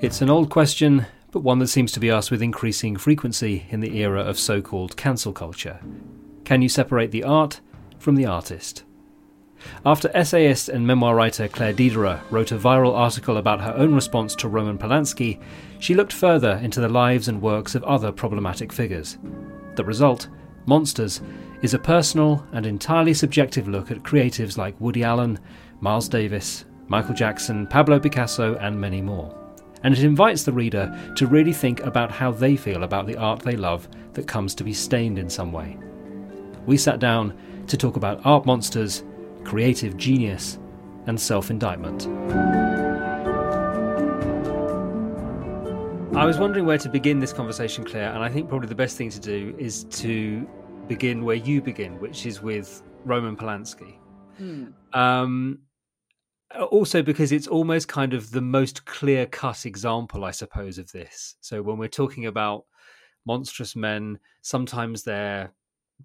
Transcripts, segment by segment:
It's an old question, but one that seems to be asked with increasing frequency in the era of so called cancel culture. Can you separate the art from the artist? After essayist and memoir writer Claire Dederer wrote a viral article about her own response to Roman Polanski, she looked further into the lives and works of other problematic figures. The result, Monsters, is a personal and entirely subjective look at creatives like Woody Allen, Miles Davis, Michael Jackson, Pablo Picasso, and many more and it invites the reader to really think about how they feel about the art they love that comes to be stained in some way. We sat down to talk about art monsters, creative genius, and self indictment. I was wondering where to begin this conversation, Claire, and I think probably the best thing to do is to begin where you begin, which is with Roman Polanski. Hmm. Um, also because it's almost kind of the most clear cut example, I suppose, of this. So when we're talking about monstrous men, sometimes they're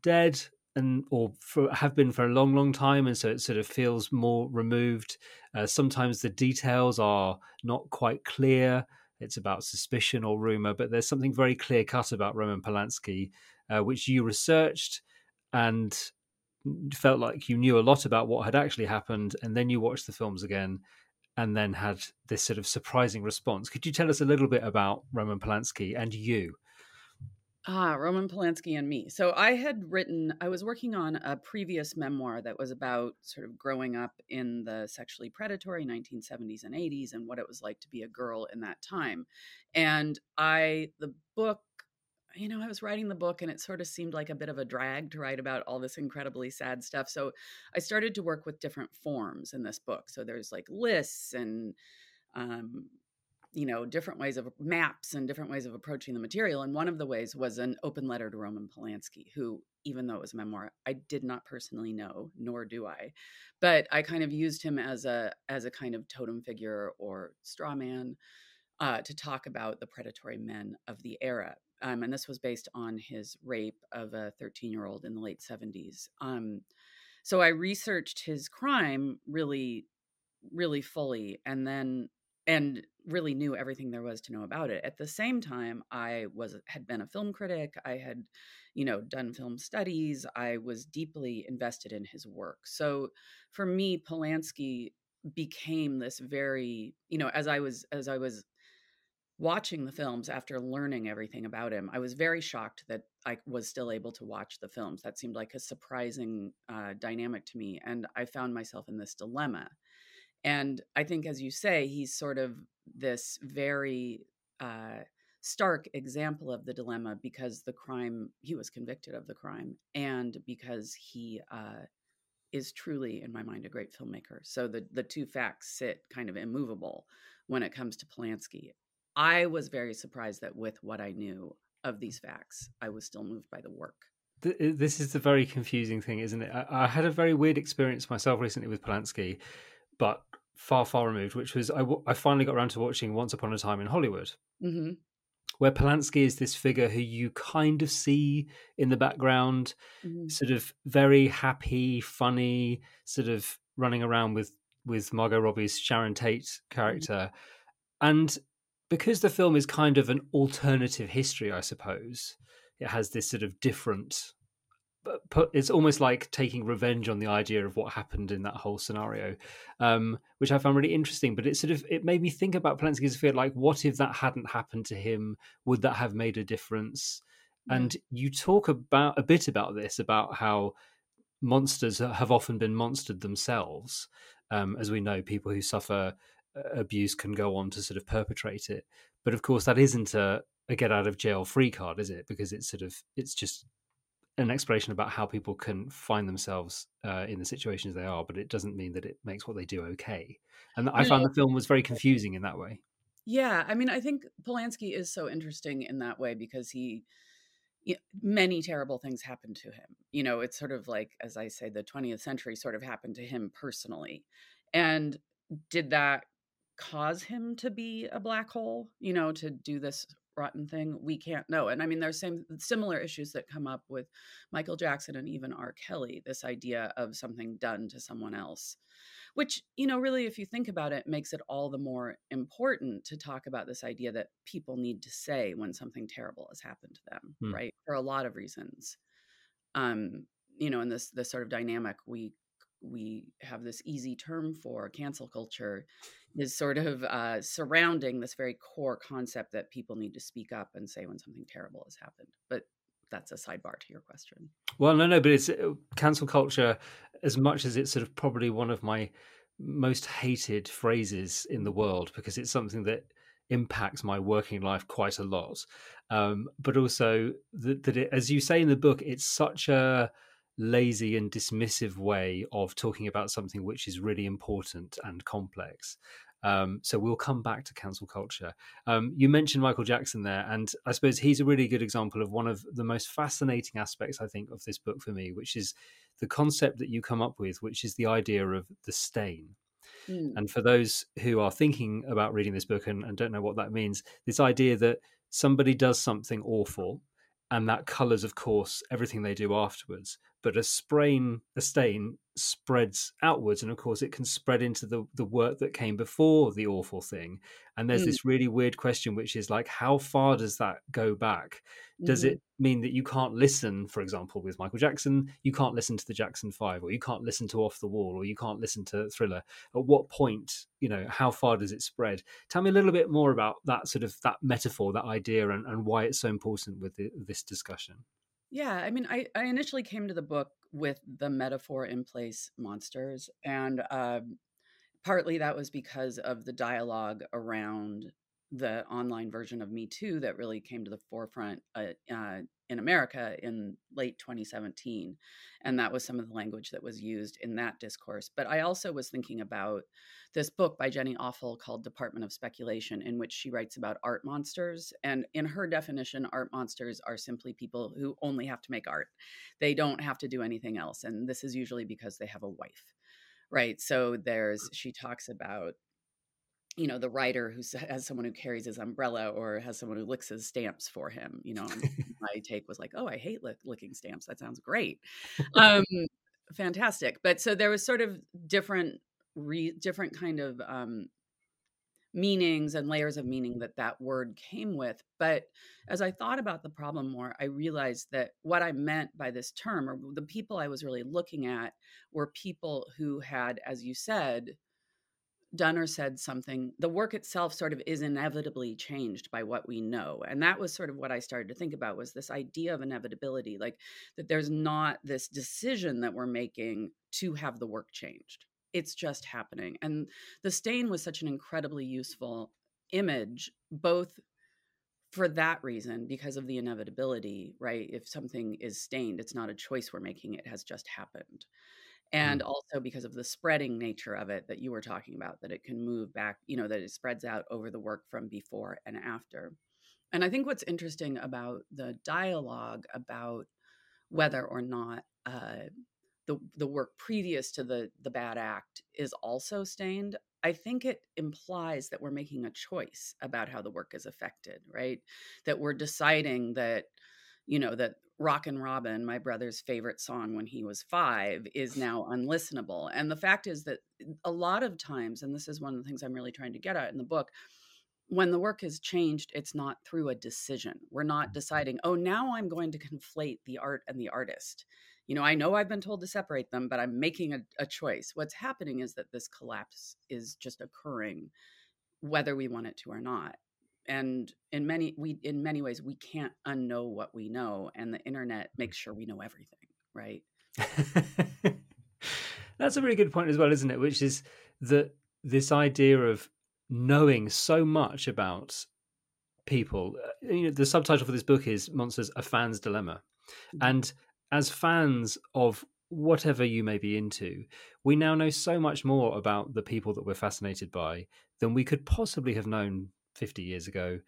dead and or for, have been for a long, long time, and so it sort of feels more removed. Uh, sometimes the details are not quite clear. It's about suspicion or rumor, but there's something very clear cut about Roman Polanski, uh, which you researched and felt like you knew a lot about what had actually happened, and then you watched the films again, and then had this sort of surprising response. Could you tell us a little bit about Roman Polanski and you? Ah, Roman Polanski and me. So I had written, I was working on a previous memoir that was about sort of growing up in the sexually predatory 1970s and 80s and what it was like to be a girl in that time. And I, the book you know, I was writing the book and it sort of seemed like a bit of a drag to write about all this incredibly sad stuff. So I started to work with different forms in this book. So there's like lists and, um, you know, different ways of maps and different ways of approaching the material. And one of the ways was an open letter to Roman Polanski, who, even though it was a memoir, I did not personally know, nor do I, but I kind of used him as a as a kind of totem figure or straw man uh, to talk about the predatory men of the era um, and this was based on his rape of a 13 year old in the late 70s. Um, so I researched his crime really, really fully, and then and really knew everything there was to know about it. At the same time, I was had been a film critic. I had, you know, done film studies. I was deeply invested in his work. So for me, Polanski became this very, you know, as I was as I was watching the films after learning everything about him, I was very shocked that I was still able to watch the films. That seemed like a surprising uh, dynamic to me. And I found myself in this dilemma. And I think, as you say, he's sort of this very uh, stark example of the dilemma because the crime, he was convicted of the crime, and because he uh, is truly, in my mind, a great filmmaker. So the, the two facts sit kind of immovable when it comes to Polanski. I was very surprised that with what I knew of these facts, I was still moved by the work. This is the very confusing thing, isn't it? I, had a very weird experience myself recently with Polanski, but far, far removed, which was I, I finally got around to watching Once Upon a Time in Hollywood, mm-hmm. where Polanski is this figure who you kind of see in the background, mm-hmm. sort of very happy, funny, sort of running around with with Margot Robbie's Sharon Tate mm-hmm. character. Mm-hmm. And because the film is kind of an alternative history, I suppose. It has this sort of different. But it's almost like taking revenge on the idea of what happened in that whole scenario, um, which I found really interesting. But it sort of it made me think about Polanski's fear, like, what if that hadn't happened to him? Would that have made a difference? And you talk about a bit about this, about how monsters have often been monstered themselves. Um, as we know, people who suffer abuse can go on to sort of perpetrate it. But of course, that isn't a, a get out of jail free card, is it? Because it's sort of it's just an exploration about how people can find themselves uh, in the situations they are, but it doesn't mean that it makes what they do okay. And I found the film was very confusing in that way. Yeah, I mean, I think Polanski is so interesting in that way because he you know, many terrible things happened to him. You know, it's sort of like, as I say, the 20th century sort of happened to him personally. And did that cause him to be a black hole, you know, to do this rotten thing? We can't know. And I mean, there's same similar issues that come up with Michael Jackson and even R. Kelly, this idea of something done to someone else. which you know really if you think about it makes it all the more important to talk about this idea that people need to say when something terrible has happened to them hmm. right for a lot of reasons um you know in this this sort of dynamic we we have this easy term for cancel culture is sort of uh, surrounding this very core concept that people need to speak up and say when something terrible has happened but that's a sidebar to your question. Well, no, no, but it's uh, cancel culture as much as it's sort of probably one of my most hated phrases in the world because it's something that impacts my working life quite a lot. Um, but also that, that it, as you say in the book, it's such a lazy and dismissive way of talking about something which is really important and complex. Um, so we'll come back to cancel culture. Um, you mentioned Michael Jackson there, and I suppose he's a really good example of one of the most fascinating aspects, I think, of this book for me, which is the concept that you come up with, which is the idea of the stain. Mm. And for those who are thinking about reading this book and, and don't know what that means, this idea that somebody does something awful and that colors, of course, everything they do afterwards but a sprain, a stain spreads outwards and of course it can spread into the the work that came before the awful thing. And there's mm. this really weird question which is like how far does that go back? Does mm. it mean that you can't listen for example with michael jackson? You can't listen to the jackson 5 or you can't listen to off the wall or you can't listen to thriller. At what point you know how far does it spread? Tell me a little bit more about that sort of that metaphor that idea and, and why it's so important with the, this discussion yeah, I mean, I, I initially came to the book with the metaphor in place monsters, and uh, partly that was because of the dialogue around the online version of Me Too that really came to the forefront uh, uh, in America in late 2017. And that was some of the language that was used in that discourse. But I also was thinking about this book by Jenny Offill called Department of Speculation, in which she writes about art monsters. And in her definition, art monsters are simply people who only have to make art, they don't have to do anything else. And this is usually because they have a wife. Right. So there's, she talks about you know the writer who has someone who carries his umbrella or has someone who licks his stamps for him you know my take was like oh i hate lick, licking stamps that sounds great. Um fantastic but so there was sort of different re, different kind of um meanings and layers of meaning that that word came with but as i thought about the problem more i realized that what i meant by this term or the people i was really looking at were people who had as you said done or said something, the work itself sort of is inevitably changed by what we know. And that was sort of what I started to think about was this idea of inevitability, like that there's not this decision that we're making to have the work changed. It's just happening. And the stain was such an incredibly useful image, both for that reason, because of the inevitability, right? If something is stained, it's not a choice we're making, it has just happened and mm. also because of the spreading nature of it that you were talking about that it can move back you know that it spreads out over the work from before and after and i think what's interesting about the dialogue about whether or not uh, the the work previous to the the bad act is also stained i think it implies that we're making a choice about how the work is affected right that we're deciding that you know that Rockin' Robin, my brother's favorite song when he was five, is now unlistenable. And the fact is that a lot of times, and this is one of the things I'm really trying to get at in the book, when the work is changed, it's not through a decision. We're not deciding, oh, now I'm going to conflate the art and the artist. You know, I know I've been told to separate them, but I'm making a, a choice. What's happening is that this collapse is just occurring, whether we want it to or not and in many we in many ways we can't unknow what we know and the internet makes sure we know everything right? That's a really good point as well isn't it? Which is that this idea of knowing so much about people uh, you know the subtitle for this book is monsters a fan's dilemma. Mm-hmm. and as fans of whatever you may be into we now know so much more about the people that we're fascinated by than we could possibly have known 50 years ago,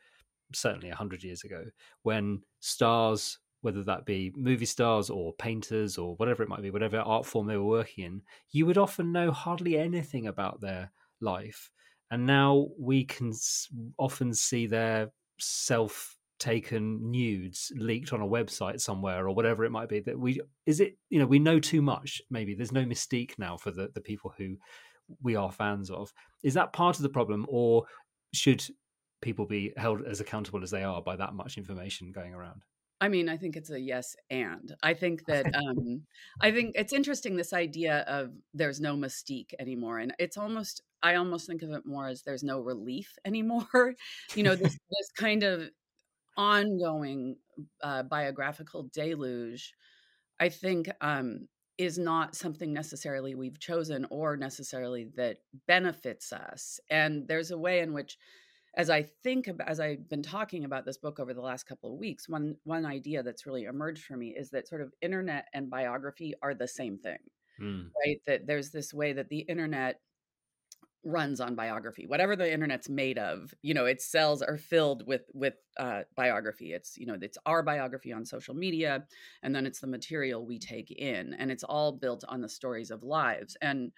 certainly 100 years ago, when stars, whether that be movie stars or painters or whatever it might be, whatever art form they were working in, you would often know hardly anything about their life. And now we can often see their self taken nudes leaked on a website somewhere or whatever it might be that we is it you know we know too much maybe there's no mystique now for the the people who we are fans of. Is that part of the problem, or should people be held as accountable as they are by that much information going around? I mean, I think it's a yes and. I think that um I think it's interesting this idea of there's no mystique anymore and it's almost I almost think of it more as there's no relief anymore. you know, this this kind of ongoing uh, biographical deluge I think um is not something necessarily we've chosen or necessarily that benefits us. And there's a way in which as I think about, as I've been talking about this book over the last couple of weeks, one one idea that's really emerged for me is that sort of internet and biography are the same thing, mm. right? That there's this way that the internet runs on biography whatever the internet's made of you know its cells are filled with with uh, biography it's you know it's our biography on social media and then it's the material we take in and it's all built on the stories of lives and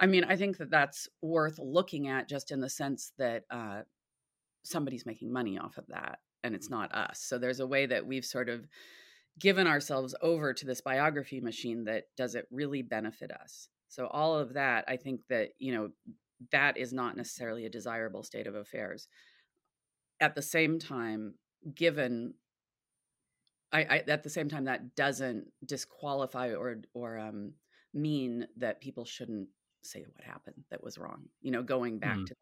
i mean i think that that's worth looking at just in the sense that uh, somebody's making money off of that and it's not us. So there's a way that we've sort of given ourselves over to this biography machine that does it really benefit us. So all of that, I think that, you know, that is not necessarily a desirable state of affairs. At the same time, given I, I at the same time that doesn't disqualify or or um, mean that people shouldn't say what happened that was wrong. You know, going back mm. to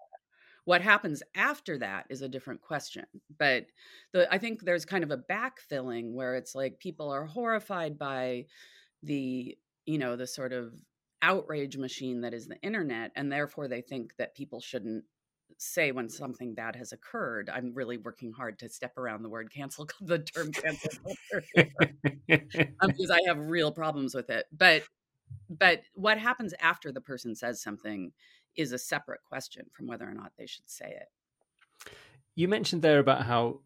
what happens after that is a different question. But the I think there's kind of a backfilling where it's like people are horrified by the, you know, the sort of outrage machine that is the internet and therefore they think that people shouldn't say when something bad has occurred. I'm really working hard to step around the word cancel, the term cancel culture, um, because I have real problems with it. But but what happens after the person says something is a separate question from whether or not they should say it. You mentioned there about how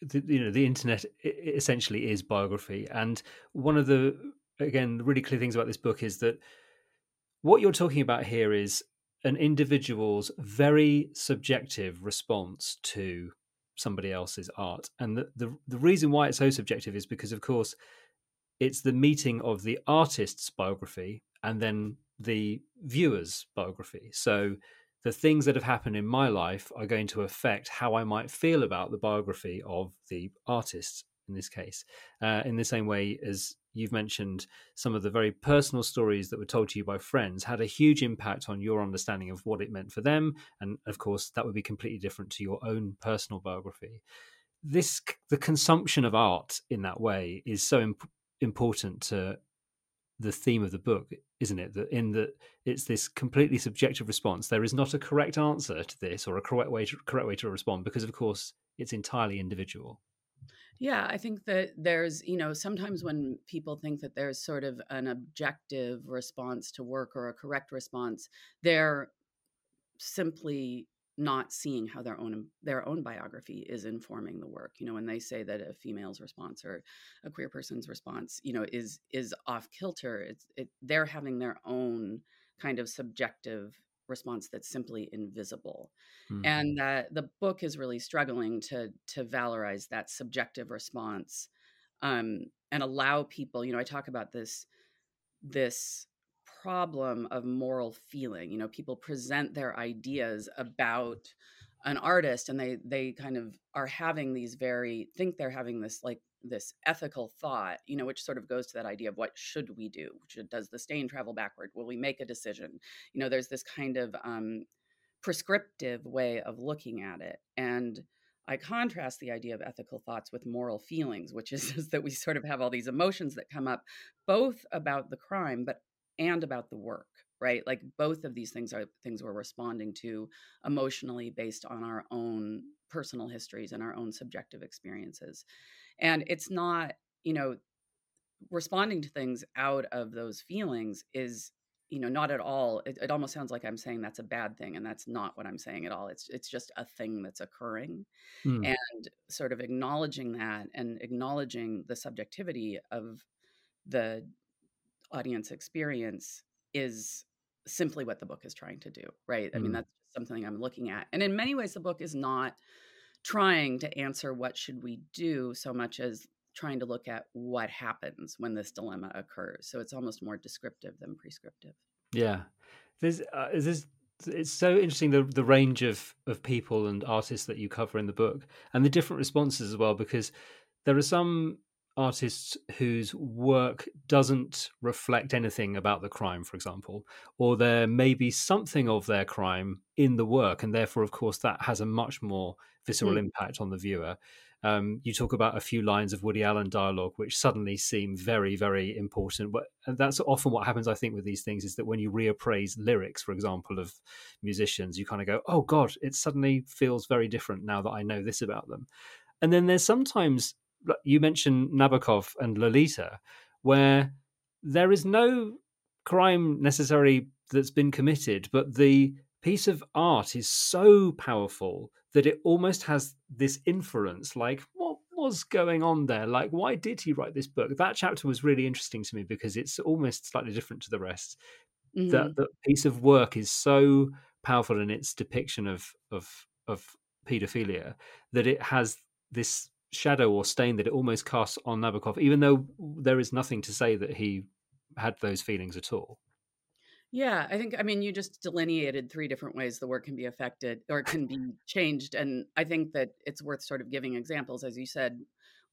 the, you know the internet essentially is biography, and one of the again really clear things about this book is that what you're talking about here is an individual's very subjective response to somebody else's art, and the, the the reason why it's so subjective is because, of course, it's the meeting of the artist's biography and then the viewer's biography. So the things that have happened in my life are going to affect how I might feel about the biography of the artist in this case. Uh, in the same way as you've mentioned, some of the very personal stories that were told to you by friends had a huge impact on your understanding of what it meant for them. And of course, that would be completely different to your own personal biography. This, the consumption of art in that way is so imp- important to the theme of the book, isn't it? That in that it's this completely subjective response. There is not a correct answer to this or a correct way to correct way to respond because, of course, it's entirely individual. Yeah, I think that there's, you know, sometimes when people think that there's sort of an objective response to work or a correct response, they're simply not seeing how their own their own biography is informing the work you know when they say that a female's response or a queer person's response you know is is off kilter it's it, they're having their own kind of subjective response that's simply invisible mm-hmm. and that the book is really struggling to to valorize that subjective response um and allow people you know i talk about this this problem of moral feeling you know people present their ideas about an artist and they they kind of are having these very think they're having this like this ethical thought you know which sort of goes to that idea of what should we do? Should, does the stain travel backward? Will we make a decision? You know there's this kind of um, prescriptive way of looking at it and I contrast the idea of ethical thoughts with moral feelings, which is, is, that we sort of have all these emotions that come up, both about the crime, but and about the work right? Like both of these things are things we're responding to emotionally based on our own personal histories and our own subjective experiences. And it's not you know responding to things out of those feelings is you know not at all it, it, almost sounds like i'm saying that's a bad thing and that's not what i'm saying at all. It's it's just a thing that's occurring mm. and sort of acknowledging that and acknowledging the subjectivity of the audience experience is simply what the book is trying to do, right? I mean, mm. that's something I'm looking at. And in many ways, the book is not trying to answer what should we do so much as trying to look at what happens when this dilemma occurs. So it's almost more descriptive than prescriptive. Yeah. there's uh, there's it's so interesting the the range of of people and artists that you cover in the book and the different responses as well because there are some artists whose work doesn't reflect anything about the crime for example or there may be something of their crime in the work and therefore of course that has a much more visceral mm. impact on the viewer um, you talk about a few lines of Woody Allen dialogue, which suddenly seem very, very important. But that's often what happens, I think, with these things is that when you reappraise lyrics, for example, of musicians, you kind of go, oh, God, it suddenly feels very different now that I know this about them. And then there's sometimes, you mentioned Nabokov and Lolita, where there is no crime necessarily that's been committed, but the piece of art is so powerful that it almost has this inference like what was going on there? Like why did he write this book? That chapter was really interesting to me because it's almost slightly different to the rest. Mm-hmm. that the piece of work is so powerful in its depiction of of of pedophilia that it has this shadow or stain that it almost casts on Nabokov even though there is nothing to say that he had those feelings at all yeah, I think, I mean, you just delineated three different ways the work can be affected or can be changed. And I think that it's worth sort of giving examples. As you said,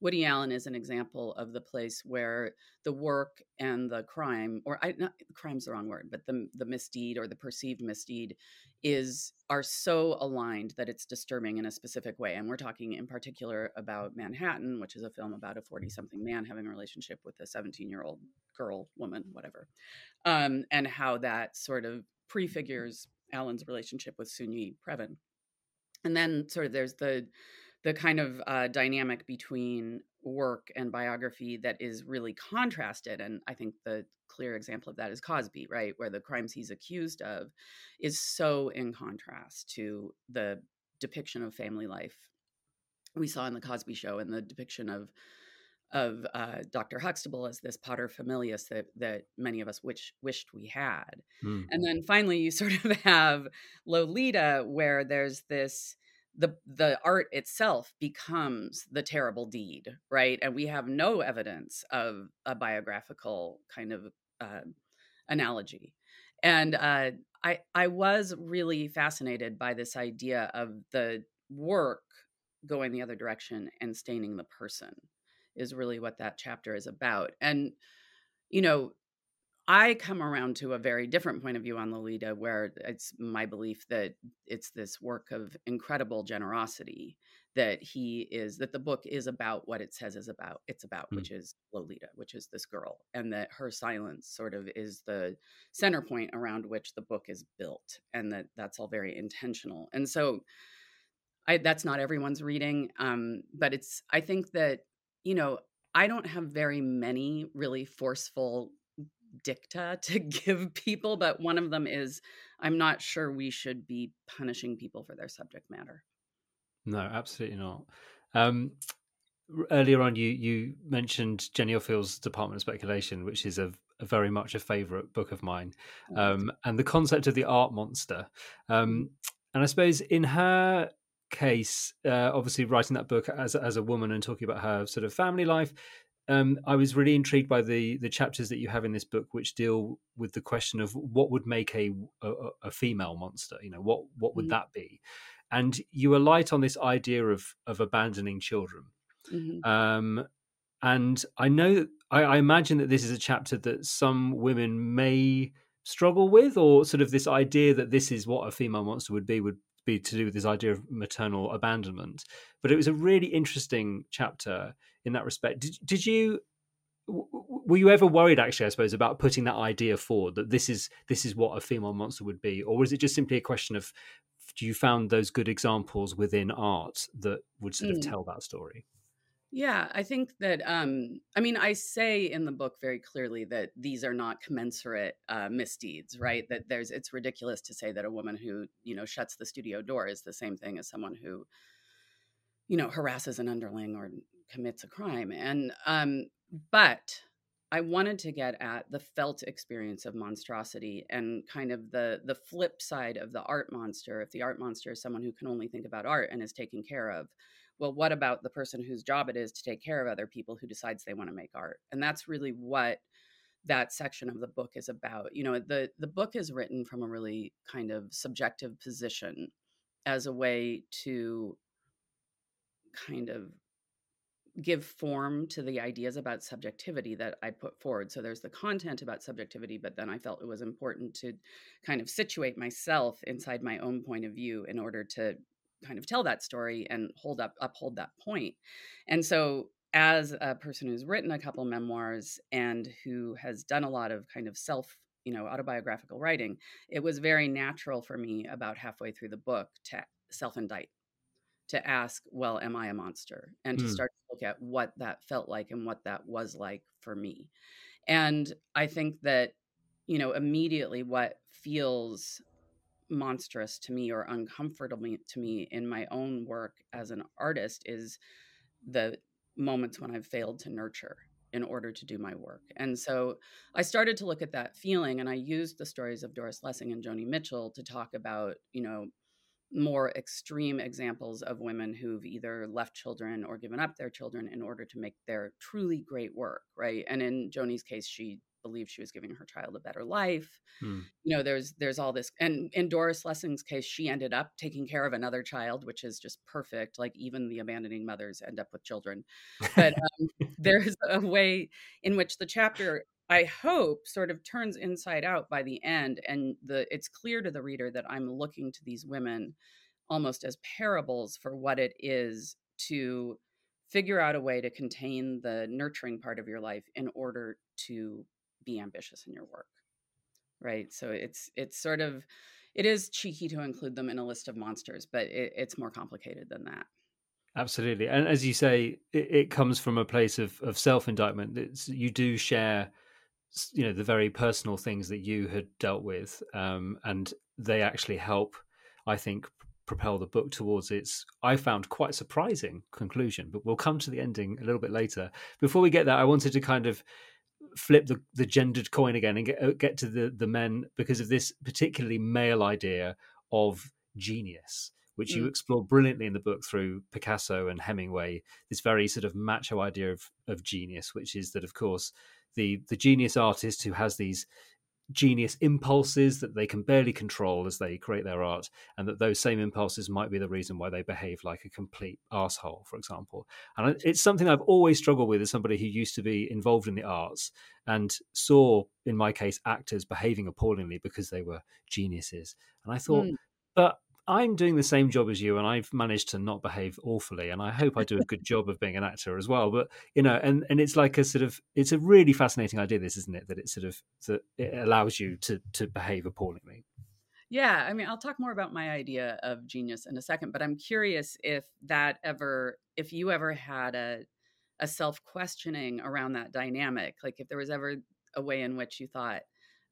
Woody Allen is an example of the place where the work and the crime, or I, not crime's the wrong word, but the the misdeed or the perceived misdeed, is are so aligned that it's disturbing in a specific way. And we're talking in particular about Manhattan, which is a film about a forty something man having a relationship with a seventeen year old girl, woman, whatever, um, and how that sort of prefigures Allen's relationship with Soon-Yi Previn. And then sort of there's the the kind of uh, dynamic between work and biography that is really contrasted. And I think the clear example of that is Cosby, right? Where the crimes he's accused of is so in contrast to the depiction of family life we saw in the Cosby show and the depiction of of uh, Dr. Huxtable as this paterfamilias that that many of us wish, wished we had. Mm. And then finally, you sort of have Lolita, where there's this the the art itself becomes the terrible deed, right? And we have no evidence of a biographical kind of uh, analogy. And uh, I I was really fascinated by this idea of the work going the other direction and staining the person is really what that chapter is about. And, you know, I come around to a very different point of view on Lolita, where it's my belief that it's this work of incredible generosity that he is that the book is about what it says is about it's about mm. which is lolita which is this girl and that her silence sort of is the center point around which the book is built and that that's all very intentional and so I, that's not everyone's reading um, but it's i think that you know, I don't have very many really forceful dicta to give people, but one of them is I'm not sure we should be punishing people for their subject matter. No, absolutely not. Um, earlier on, you you mentioned Jenny Offill's Department of Speculation, which is a, a very much a favorite book of mine, oh, um, and the concept of the art monster. Um, mm-hmm. and I suppose in her case, uh, obviously writing that book as as a woman and talking about her sort of family life, um, I was really intrigued by the the chapters that you have in this book, which deal with the question of what would make a a, a female monster. You know, what what would mm-hmm. that be? And you alight on this idea of of abandoning children. Mm-hmm. Um, and I know, I, I imagine that this is a chapter that some women may struggle with, or sort of this idea that this is what a female monster would be would be to do with this idea of maternal abandonment. But it was a really interesting chapter in that respect. Did, did you were you ever worried actually i suppose about putting that idea forward that this is this is what a female monster would be or was it just simply a question of do you found those good examples within art that would sort of mm. tell that story yeah, I think that um I mean I say in the book very clearly that these are not commensurate uh, misdeeds, right? That there's it's ridiculous to say that a woman who, you know, shuts the studio door is the same thing as someone who you know, harasses an underling or commits a crime. And um but I wanted to get at the felt experience of monstrosity and kind of the the flip side of the art monster. If the art monster is someone who can only think about art and is taken care of, well, what about the person whose job it is to take care of other people who decides they want to make art? And that's really what that section of the book is about. You know, the the book is written from a really kind of subjective position as a way to kind of give form to the ideas about subjectivity that I put forward. So there's the content about subjectivity, but then I felt it was important to kind of situate myself inside my own point of view in order to kind of tell that story and hold up uphold that point. And so as a person who's written a couple memoirs and who has done a lot of kind of self you know autobiographical writing it was very natural for me about halfway through the book to self-indict to ask, well, am I a monster? And to mm. start to look at what that felt like and what that was like for me. And I think that, you know, immediately what feels monstrous to me or uncomfortable to me in my own work as an artist is the moments when I've failed to nurture in order to do my work. And so I started to look at that feeling and I used the stories of Doris Lessing and Joni Mitchell to talk about, you know, more extreme examples of women who've either left children or given up their children in order to make their truly great work, right? And in Joni's case, she believed she was giving her child a better life. Hmm. You know, there's there's all this, and in Doris Lessing's case, she ended up taking care of another child, which is just perfect. Like even the abandoning mothers end up with children. But um, there's a way in which the chapter I hope sort of turns inside out by the end and the it's clear to the reader that I'm looking to these women almost as parables for what it is to figure out a way to contain the nurturing part of your life in order to be ambitious in your work. Right? So it's it's sort of it is cheeky to include them in a list of monsters, but it, it's more complicated than that. Absolutely, and as you say, it, it comes from a place of, of self indictment. That you do share you know the very personal things that you had dealt with um, and they actually help i think propel the book towards its i found quite surprising conclusion but we'll come to the ending a little bit later before we get there i wanted to kind of flip the, the gendered coin again and get, uh, get to the, the men because of this particularly male idea of genius which mm. you explore brilliantly in the book through Picasso and Hemingway, this very sort of macho idea of, of genius, which is that, of course, the the genius artist who has these genius impulses that they can barely control as they create their art, and that those same impulses might be the reason why they behave like a complete asshole, for example. And it's something I've always struggled with as somebody who used to be involved in the arts and saw, in my case, actors behaving appallingly because they were geniuses. And I thought, mm. but I'm doing the same job as you, and I've managed to not behave awfully, and I hope I do a good job of being an actor as well. But you know, and and it's like a sort of it's a really fascinating idea, this isn't it? That it sort of that it allows you to to behave appallingly. Yeah, I mean, I'll talk more about my idea of genius in a second, but I'm curious if that ever, if you ever had a a self questioning around that dynamic, like if there was ever a way in which you thought,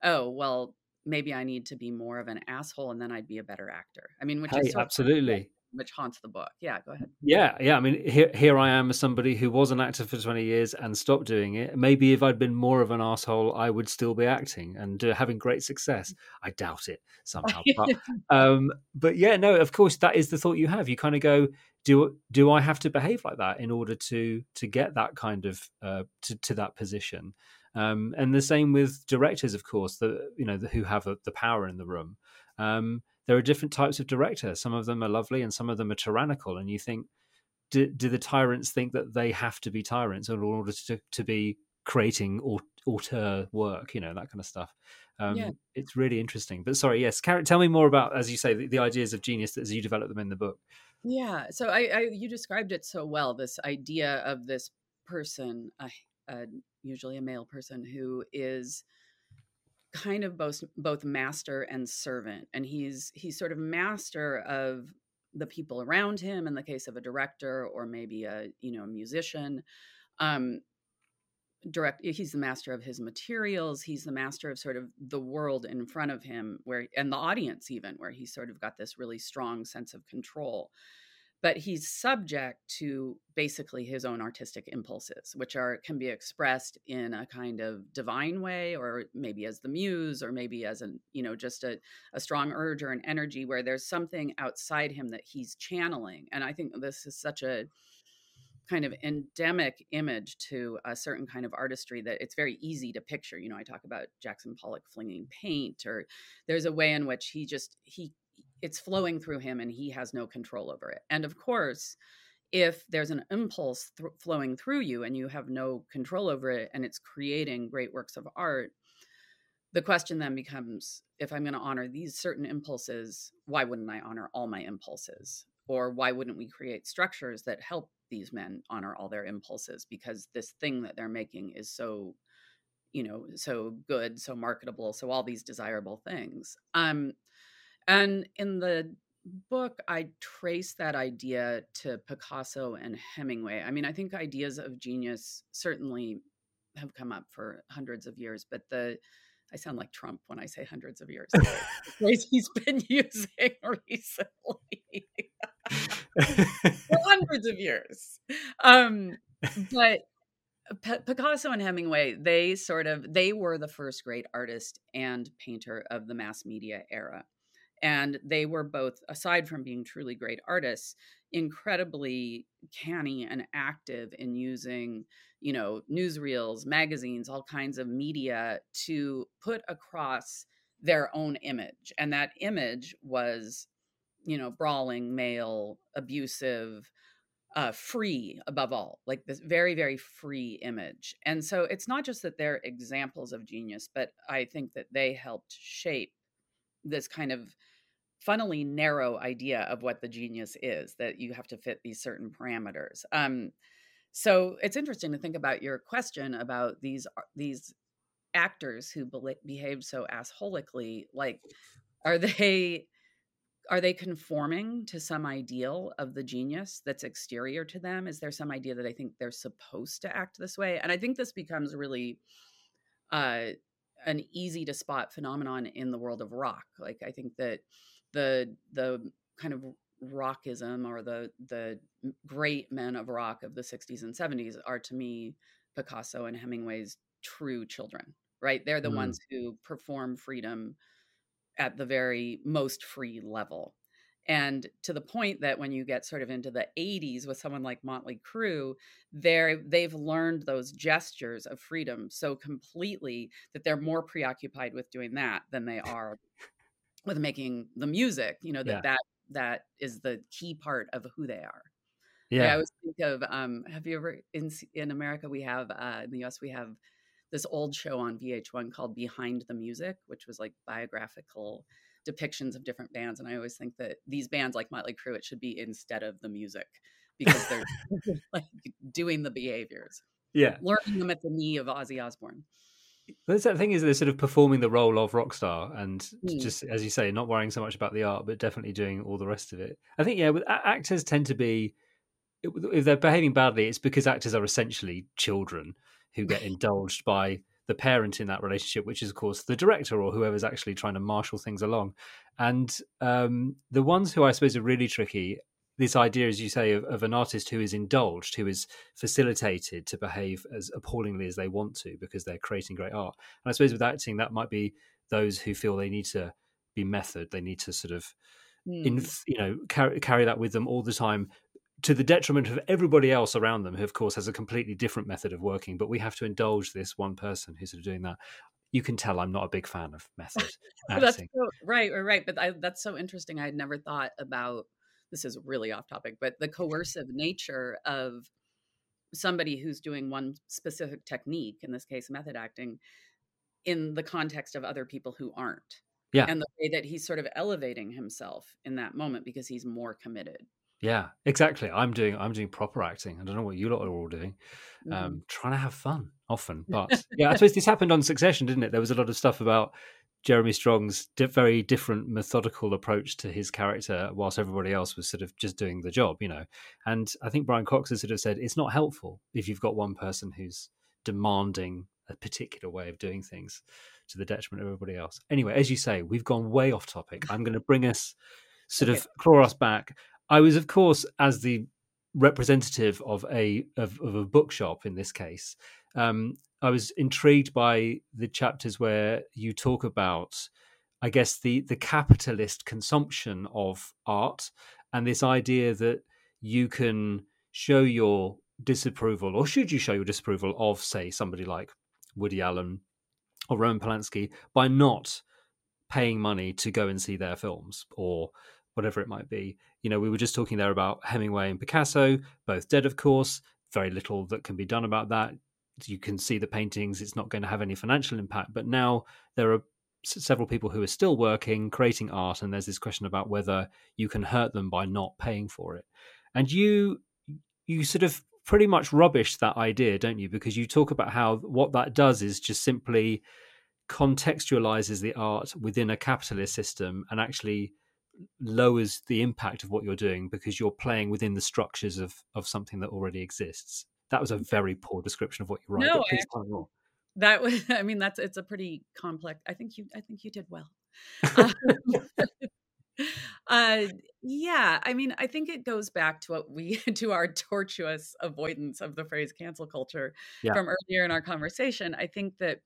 oh, well, maybe I need to be more of an asshole and then I'd be a better actor. I mean, which hey, is absolutely which haunts the book. Yeah, go ahead. Yeah, yeah. I mean, here here I am as somebody who was an actor for twenty years and stopped doing it. Maybe if I'd been more of an asshole, I would still be acting and uh, having great success. I doubt it somehow. but, um, but yeah, no. Of course, that is the thought you have. You kind of go, do do I have to behave like that in order to to get that kind of uh, to to that position? Um, and the same with directors, of course, the you know the, who have a, the power in the room. Um, there are different types of director. Some of them are lovely, and some of them are tyrannical. And you think, do, do the tyrants think that they have to be tyrants in order to to be creating or auteur work? You know that kind of stuff. Um, yeah. It's really interesting. But sorry, yes, Karen, tell me more about, as you say, the, the ideas of genius as you develop them in the book. Yeah. So I, I you described it so well. This idea of this person, a, a usually a male person who is kind of both both master and servant and he's he's sort of master of the people around him in the case of a director or maybe a you know a musician um direct he's the master of his materials he's the master of sort of the world in front of him where and the audience even where he's sort of got this really strong sense of control but he's subject to basically his own artistic impulses which are can be expressed in a kind of divine way or maybe as the muse or maybe as an you know just a, a strong urge or an energy where there's something outside him that he's channeling and i think this is such a kind of endemic image to a certain kind of artistry that it's very easy to picture. You know, I talk about Jackson Pollock flinging paint, or there's a way in which he just he it's flowing through him and he has no control over it. And of course, if there's an impulse th- flowing through you and you have no control over it and it's creating great works of art, the question then becomes if I'm going to honor these certain impulses, why wouldn't I honor all my impulses? Or why wouldn't we create structures that help these men honor all their impulses? Because this thing that they're making is so, you know, so good, so marketable, so all these desirable things. Um, and in the book, I trace that idea to Picasso and Hemingway. I mean, I think ideas of genius certainly have come up for hundreds of years, but the I sound like Trump when I say hundreds of years. phrase he's been using recently. hundreds of years. Um, but P- Picasso and Hemingway, they sort of they were the first great artist and painter of the mass media era. And they were both, aside from being truly great artists, incredibly canny and active in using you know, newsreels, magazines, all kinds of media to put across their own image. And that image was, you know, brawling, male, abusive, uh, free above all, like this very, very free image. And so it's not just that they're examples of genius, but I think that they helped shape this kind of funnily narrow idea of what the genius is that you have to fit these certain parameters. Um, so it's interesting to think about your question about these these actors who be- behave so assholically. Like, are they are they conforming to some ideal of the genius that's exterior to them? Is there some idea that I think they're supposed to act this way? And I think this becomes really uh, an easy to spot phenomenon in the world of rock. Like, I think that the the kind of rockism or the the great men of rock of the 60s and 70s are to me Picasso and Hemingway's true children right they're the mm. ones who perform freedom at the very most free level and to the point that when you get sort of into the 80s with someone like Motley Crue they're they've learned those gestures of freedom so completely that they're more preoccupied with doing that than they are with making the music you know that yeah. that that is the key part of who they are. Yeah, I always think of. Um, have you ever in in America we have uh, in the U.S. we have this old show on VH1 called Behind the Music, which was like biographical depictions of different bands. And I always think that these bands like Motley Crue, it should be instead of the music because they're like doing the behaviors. Yeah, learning them at the knee of Ozzy Osbourne. That's that thing is they're sort of performing the role of rock star and mm. just as you say, not worrying so much about the art, but definitely doing all the rest of it. I think yeah, with actors tend to be if they're behaving badly, it's because actors are essentially children who get indulged by the parent in that relationship, which is of course the director or whoever's actually trying to marshal things along. And um, the ones who I suppose are really tricky this idea, as you say, of, of, an artist who is indulged, who is facilitated to behave as appallingly as they want to because they're creating great art. And I suppose with acting, that might be those who feel they need to be method, they need to sort of, mm. in, you know, carry, carry that with them all the time to the detriment of everybody else around them, who of course has a completely different method of working. But we have to indulge this one person who's sort of doing that. You can tell I'm not a big fan of method. that's so, right, right, right. But I, that's so interesting. I had never thought about this is really off topic, but the coercive nature of somebody who's doing one specific technique, in this case, method acting, in the context of other people who aren't. Yeah. And the way that he's sort of elevating himself in that moment because he's more committed. Yeah, exactly. I'm doing I'm doing proper acting. I don't know what you lot are all doing. Mm-hmm. Um, trying to have fun often, but yeah, I suppose this happened on Succession, didn't it? There was a lot of stuff about Jeremy Strong's di- very different methodical approach to his character, whilst everybody else was sort of just doing the job, you know. And I think Brian Cox has sort of said it's not helpful if you've got one person who's demanding a particular way of doing things to the detriment of everybody else. Anyway, as you say, we've gone way off topic. I'm going to bring us sort okay. of claw us back. I was, of course, as the representative of a of, of a bookshop in this case, um, I was intrigued by the chapters where you talk about, I guess, the the capitalist consumption of art and this idea that you can show your disapproval, or should you show your disapproval of, say, somebody like Woody Allen or Roman Polanski by not paying money to go and see their films or whatever it might be? You know, we were just talking there about Hemingway and Picasso, both dead, of course. Very little that can be done about that. You can see the paintings; it's not going to have any financial impact. But now there are several people who are still working, creating art, and there's this question about whether you can hurt them by not paying for it. And you you sort of pretty much rubbish that idea, don't you? Because you talk about how what that does is just simply contextualizes the art within a capitalist system and actually lowers the impact of what you're doing because you're playing within the structures of of something that already exists. That was a very poor description of what you write. No, I, that was. I mean, that's it's a pretty complex. I think you. I think you did well. Um, uh, yeah, I mean, I think it goes back to what we to our tortuous avoidance of the phrase cancel culture yeah. from earlier in our conversation. I think that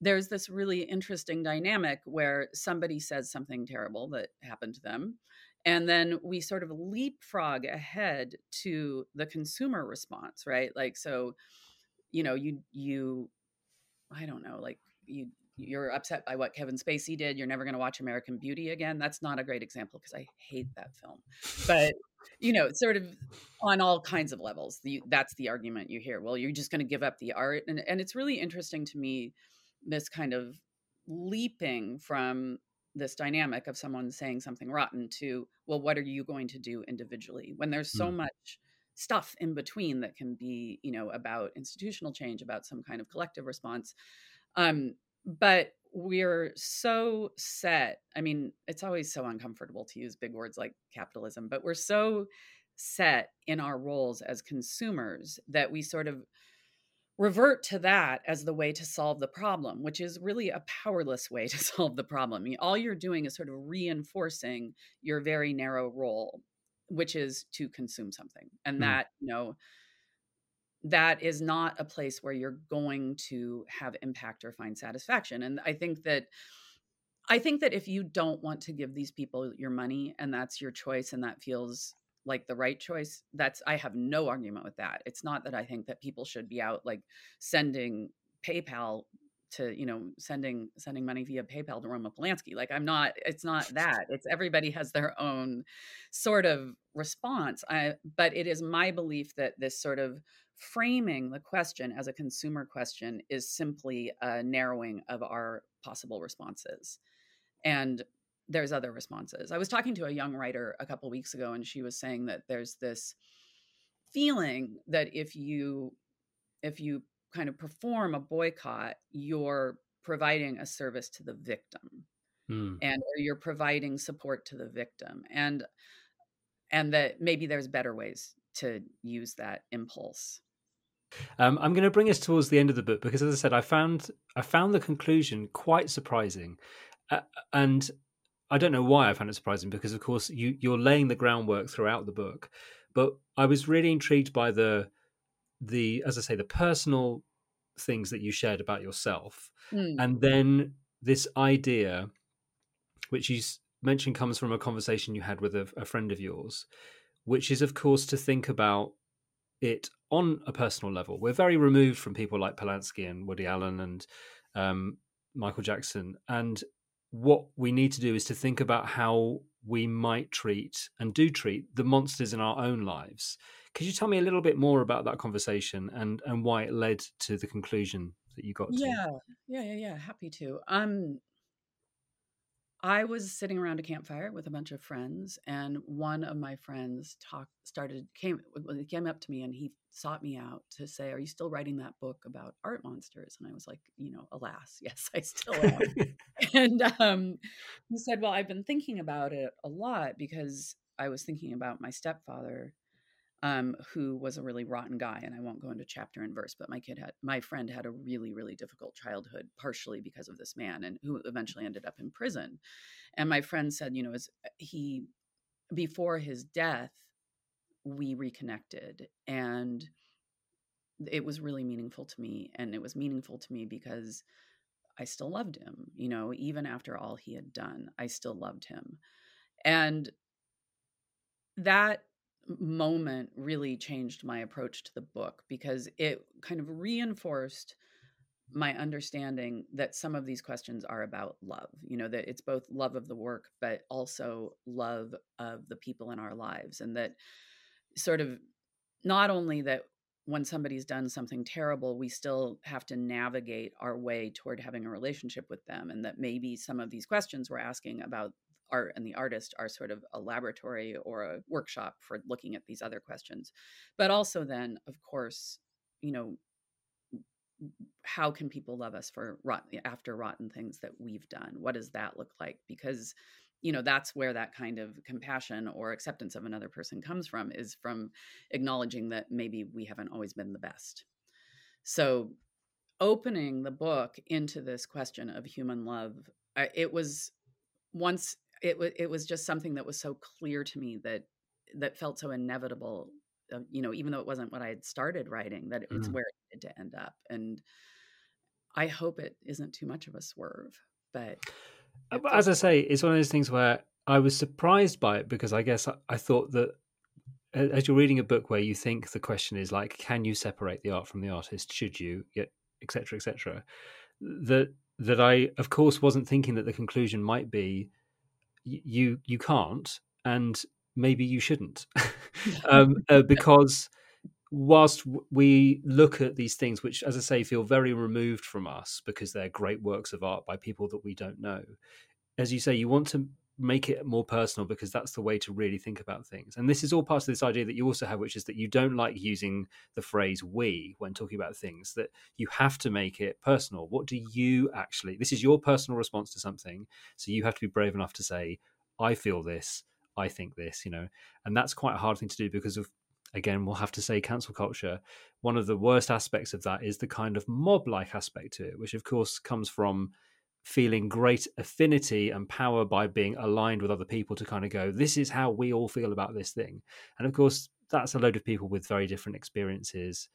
there's this really interesting dynamic where somebody says something terrible that happened to them and then we sort of leapfrog ahead to the consumer response right like so you know you you i don't know like you you're upset by what Kevin Spacey did. You're never going to watch American Beauty again. That's not a great example because I hate that film. But you know, sort of on all kinds of levels, the, that's the argument you hear. Well, you're just going to give up the art, and and it's really interesting to me this kind of leaping from this dynamic of someone saying something rotten to well, what are you going to do individually when there's so mm. much stuff in between that can be you know about institutional change about some kind of collective response um but we're so set i mean it's always so uncomfortable to use big words like capitalism but we're so set in our roles as consumers that we sort of revert to that as the way to solve the problem which is really a powerless way to solve the problem I mean, all you're doing is sort of reinforcing your very narrow role which is to consume something and mm. that you know that is not a place where you're going to have impact or find satisfaction and i think that i think that if you don't want to give these people your money and that's your choice and that feels like the right choice that's i have no argument with that it's not that i think that people should be out like sending paypal to you know sending sending money via PayPal to Roman Polanski. Like I'm not. It's not that. It's everybody has their own sort of response. I, but it is my belief that this sort of framing the question as a consumer question is simply a narrowing of our possible responses. And there's other responses. I was talking to a young writer a couple weeks ago, and she was saying that there's this feeling that if you if you kind of perform a boycott, you're providing a service to the victim. Mm. And or you're providing support to the victim. And and that maybe there's better ways to use that impulse. Um, I'm going to bring us towards the end of the book because, as I said, I found I found the conclusion quite surprising, uh, and I don't know why I found it surprising because, of course, you you're laying the groundwork throughout the book, but I was really intrigued by the the as I say the personal things that you shared about yourself, mm. and then this idea, which you mentioned, comes from a conversation you had with a, a friend of yours, which is, of course, to think about it on a personal level. We're very removed from people like Polanski and Woody Allen and um, Michael Jackson. And what we need to do is to think about how we might treat and do treat the monsters in our own lives. Could you tell me a little bit more about that conversation and and why it led to the conclusion that you got to? Yeah, yeah, yeah, yeah. Happy to. Um, I was sitting around a campfire with a bunch of friends, and one of my friends talked started came he came up to me and he sought me out to say, "Are you still writing that book about art monsters?" And I was like, "You know, alas, yes, I still am." and um, he said, "Well, I've been thinking about it a lot because I was thinking about my stepfather." Um, who was a really rotten guy. And I won't go into chapter and verse, but my kid had, my friend had a really, really difficult childhood, partially because of this man, and who eventually ended up in prison. And my friend said, you know, as uh, he, before his death, we reconnected and it was really meaningful to me. And it was meaningful to me because I still loved him, you know, even after all he had done, I still loved him. And that moment really changed my approach to the book because it kind of reinforced my understanding that some of these questions are about love you know that it's both love of the work but also love of the people in our lives and that sort of not only that when somebody's done something terrible we still have to navigate our way toward having a relationship with them and that maybe some of these questions we're asking about art and the artist are sort of a laboratory or a workshop for looking at these other questions. But also then of course you know how can people love us for after rotten things that we've done? What does that look like? Because you know that's where that kind of compassion or acceptance of another person comes from is from acknowledging that maybe we haven't always been the best. So opening the book into this question of human love it was once it was it was just something that was so clear to me that that felt so inevitable uh, you know even though it wasn't what i had started writing that it's mm. where it needed to end up and i hope it isn't too much of a swerve but uh, as i say it's one of those things where i was surprised by it because i guess i, I thought that as you're reading a book where you think the question is like can you separate the art from the artist should you etc etc that that i of course wasn't thinking that the conclusion might be you you can't and maybe you shouldn't. Um, uh, because whilst we look at these things which as i say feel very removed from us because they're great works of art by people that we don't know as you say you want to make it more personal because that's the way to really think about things. And this is all part of this idea that you also have which is that you don't like using the phrase we when talking about things that you have to make it personal. What do you actually this is your personal response to something so you have to be brave enough to say i feel this I think this, you know, and that's quite a hard thing to do because of, again, we'll have to say cancel culture. One of the worst aspects of that is the kind of mob like aspect to it, which of course comes from feeling great affinity and power by being aligned with other people to kind of go, this is how we all feel about this thing. And of course, that's a load of people with very different experiences,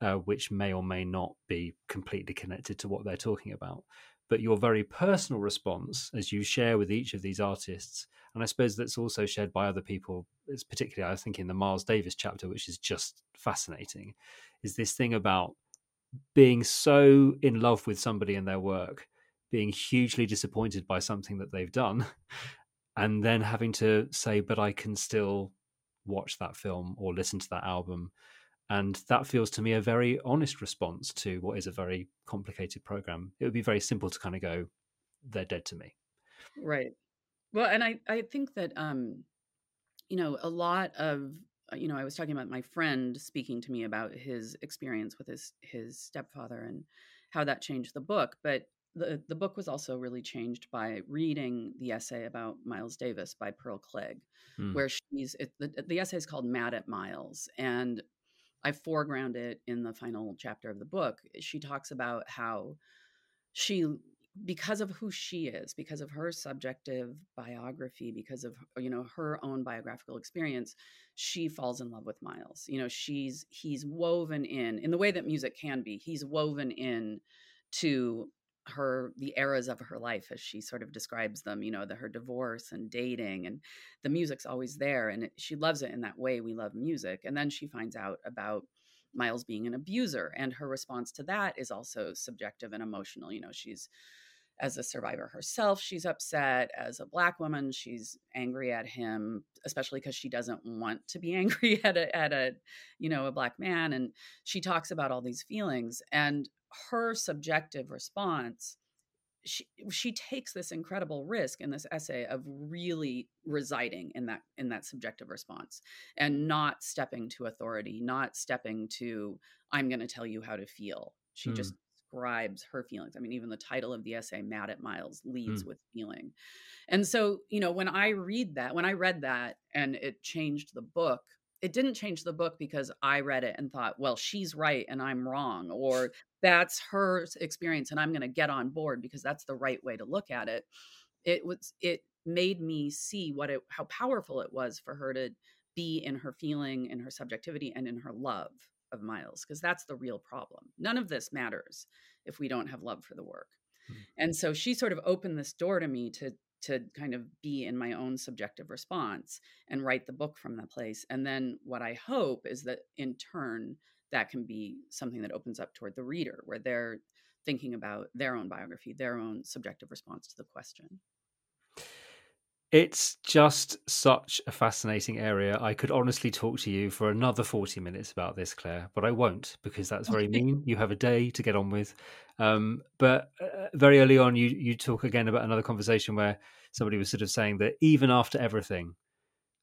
uh, which may or may not be completely connected to what they're talking about but your very personal response as you share with each of these artists and i suppose that's also shared by other people it's particularly i think in the miles davis chapter which is just fascinating is this thing about being so in love with somebody and their work being hugely disappointed by something that they've done and then having to say but i can still watch that film or listen to that album and that feels to me a very honest response to what is a very complicated program. It would be very simple to kind of go, they're dead to me. Right. Well, and I, I think that, um, you know, a lot of, uh, you know, I was talking about my friend speaking to me about his experience with his, his stepfather and how that changed the book. But the, the book was also really changed by reading the essay about Miles Davis by Pearl Cleage, mm. where she's, it, the, the essay is called Mad at Miles. And I foreground it in the final chapter of the book. She talks about how she because of who she is because of her subjective biography because of you know her own biographical experience she falls in love with miles you know she's he's woven in in the way that music can be he's woven in to her the eras of her life as she sort of describes them you know the her divorce and dating and the music's always there and it, she loves it in that way we love music and then she finds out about miles being an abuser and her response to that is also subjective and emotional you know she's as a survivor herself she's upset as a black woman she's angry at him especially because she doesn't want to be angry at a at a you know a black man and she talks about all these feelings and her subjective response she she takes this incredible risk in this essay of really residing in that in that subjective response and not stepping to authority not stepping to i'm going to tell you how to feel she mm. just describes her feelings i mean even the title of the essay mad at miles leads mm. with feeling and so you know when i read that when i read that and it changed the book it didn't change the book because I read it and thought, well, she's right and I'm wrong, or that's her experience and I'm going to get on board because that's the right way to look at it. It was it made me see what it how powerful it was for her to be in her feeling, in her subjectivity, and in her love of Miles, because that's the real problem. None of this matters if we don't have love for the work. Mm-hmm. And so she sort of opened this door to me to to kind of be in my own subjective response and write the book from that place. And then what I hope is that in turn, that can be something that opens up toward the reader, where they're thinking about their own biography, their own subjective response to the question. It's just such a fascinating area. I could honestly talk to you for another 40 minutes about this, Claire, but I won't because that's very mean. You have a day to get on with. Um, but uh, very early on, you, you talk again about another conversation where somebody was sort of saying that even after everything,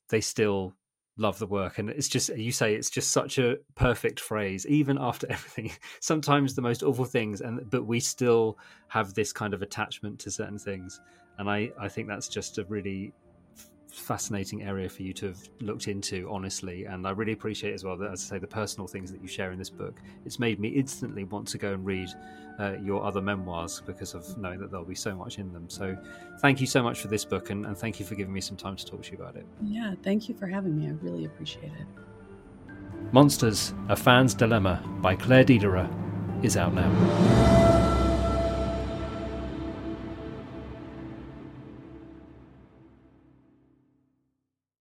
they still love the work. And it's just, you say it's just such a perfect phrase, even after everything, sometimes the most awful things, and but we still have this kind of attachment to certain things and I, I think that's just a really fascinating area for you to have looked into honestly and i really appreciate as well that as i say the personal things that you share in this book. It's made me instantly want to go and read uh, your other memoirs because of knowing that there'll be so much in them. So thank you so much for this book and, and thank you for giving me some time to talk to you about it. Yeah thank you for having me. I really appreciate it. Monsters a fan's dilemma by claire dederer is out now